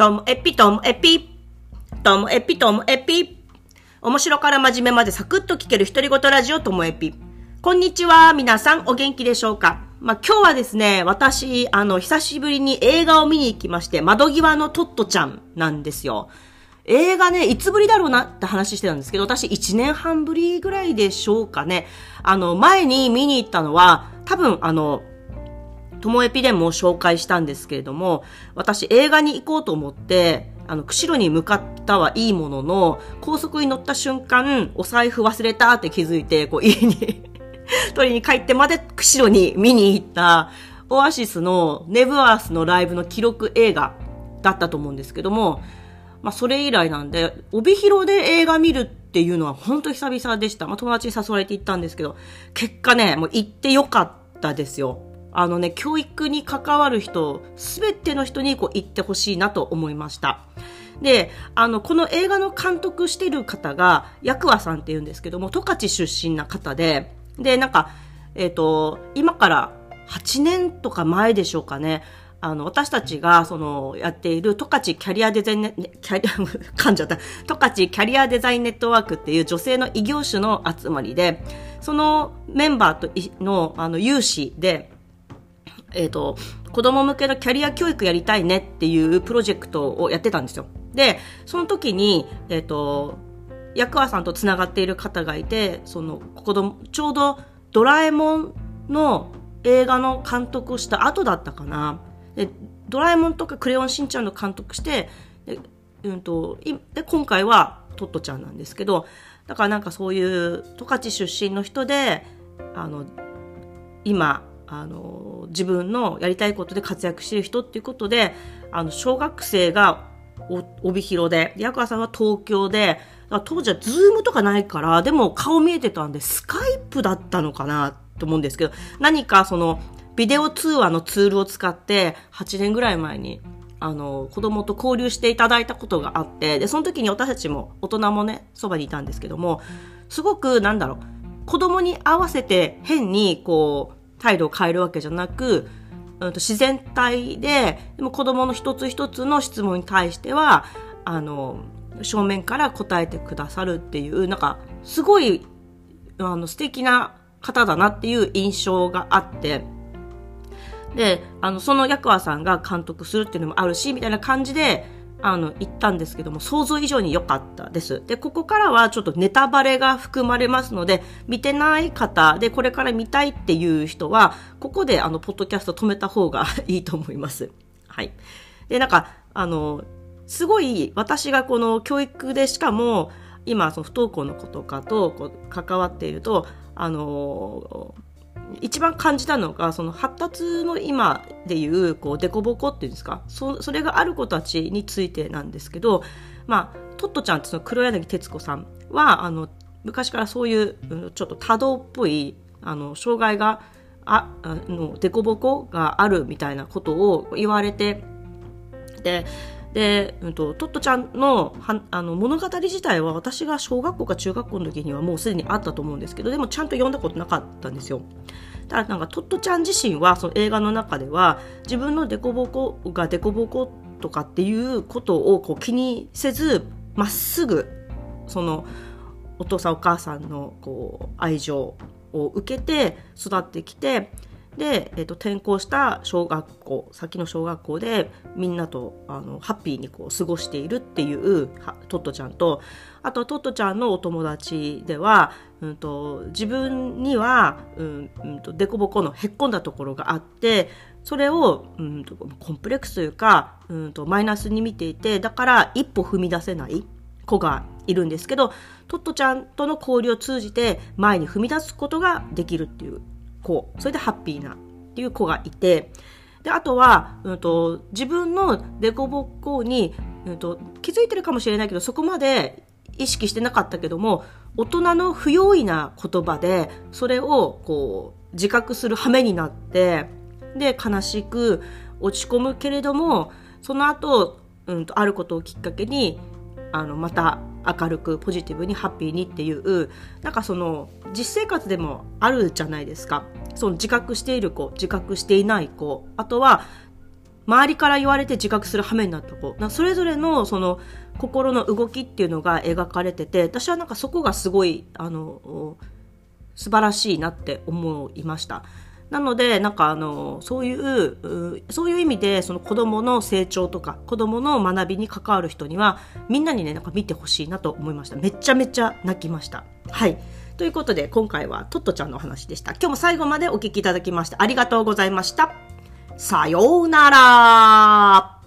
ともエピともエピ。ともエピともエピ。面白から真面目までサクッと聞ける独り言ラジオともエピ。こんにちは。皆さんお元気でしょうか？まあ、今日はですね、私、あの、久しぶりに映画を見に行きまして、窓際のトットちゃんなんですよ。映画ね、いつぶりだろうなって話してたんですけど、私1年半ぶりぐらいでしょうかね。あの、前に見に行ったのは、多分あの、ともえぴでも紹介したんですけれども、私映画に行こうと思って、あの、釧路に向かったはいいものの、高速に乗った瞬間、お財布忘れたって気づいて、こう家に 取りに帰ってまで釧路に見に行った、オアシスのネブアースのライブの記録映画だったと思うんですけども、まあそれ以来なんで、帯広で映画見るっていうのは本当久々でした。まあ友達に誘われて行ったんですけど、結果ね、もう行ってよかったですよ。あのね、教育に関わる人、すべての人にこう言ってほしいなと思いました。で、あの、この映画の監督してる方が、ヤクワさんって言うんですけども、十勝出身な方で、で、なんか、えっ、ー、と、今から8年とか前でしょうかね、あの、私たちが、その、やっている、十勝キャリアデザインネ、キャリア、噛んじゃった。十勝キャリアデザインネットワークっていう女性の異業種の集まりで、そのメンバーとの、あの、有志で、えっ、ー、と、子供向けのキャリア教育やりたいねっていうプロジェクトをやってたんですよ。で、その時に、えっ、ー、と、役和さんと繋がっている方がいて、その、子供、ちょうどドラえもんの映画の監督をした後だったかな。で、ドラえもんとかクレヨンしんちゃんの監督して、で、うんと、で、今回はトットちゃんなんですけど、だからなんかそういう十勝出身の人で、あの、今、あの、自分のやりたいことで活躍してる人っていうことで、あの、小学生が帯広で、ヤクワさんは東京で、当時はズームとかないから、でも顔見えてたんで、スカイプだったのかなと思うんですけど、何かその、ビデオ通話のツールを使って、8年ぐらい前に、あの、子供と交流していただいたことがあって、で、その時に私たちも、大人もね、そばにいたんですけども、すごく、なんだろう、子供に合わせて変に、こう、態度を変えるわけじゃなく、うん、と自然体で、でも子供の一つ一つの質問に対しては、あの、正面から答えてくださるっていう、なんか、すごい、あの、素敵な方だなっていう印象があって、で、あの、その役和さんが監督するっていうのもあるし、みたいな感じで、あの、言ったんですけども、想像以上に良かったです。で、ここからはちょっとネタバレが含まれますので、見てない方で、これから見たいっていう人は、ここであの、ポッドキャスト止めた方が いいと思います。はい。で、なんか、あの、すごい私がこの教育でしかも、今、その不登校の子とかとこう関わっていると、あの、一番感じたのが、その発達の今でいう、こう、デコボコっていうんですか、そそれがある子たちについてなんですけど、まあ、トットちゃんってその黒柳徹子さんは、あの、昔からそういう、ちょっと多動っぽい、あの、障害が、あ、あの、デコボコがあるみたいなことを言われて、で、で、うんと、トットちゃんのはあの物語自体は私が小学校か中学校の時にはもうすでにあったと思うんですけど、でもちゃんと読んだことなかったんですよ。ただなんかトットちゃん自身はその映画の中では自分のデコボコがデコボコとかっていうことをこう気にせず、まっすぐ、そのお父さんお母さんのこう愛情を受けて育ってきて、で、えーと、転校した小学校先の小学校でみんなとあのハッピーにこう過ごしているっていうトットちゃんとあとトットちゃんのお友達では、うんと、自分には、うんうんと、凸凹のへっこんだところがあってそれを、うんと、コンプレックスというか、うんとマイナスに見ていてだから一歩踏み出せない子がいるんですけどトットちゃんとの交流を通じて前に踏み出すことができるっていう子、それでハッピーなっていう子がいて、で、あとは、うんと、自分のデココに、うんと、気づいてるかもしれないけど、そこまで意識してなかったけども、大人の不用意な言葉で、それを、こう、自覚する羽目になって、で、悲しく落ち込むけれども、その後、うんと、あることをきっかけに、あの、また明るくポジティブにハッピーにっていうなんかその実生活でもあるじゃないですかその自覚している子自覚していない子あとは周りから言われて自覚する羽目になった子。それぞれのその心の動きっていうのが描かれてて、私はなんかそこがすごい、あの、素晴らしいなって思いました。なので、なんかあの、そういう、そういう意味で、その子供の成長とか、子供の学びに関わる人には、みんなにね、なんか見てほしいなと思いました。めちゃめちゃ泣きました。はい。ということで、今回はトットちゃんのお話でした。今日も最後までお聞きいただきましてありがとうございました。さようなら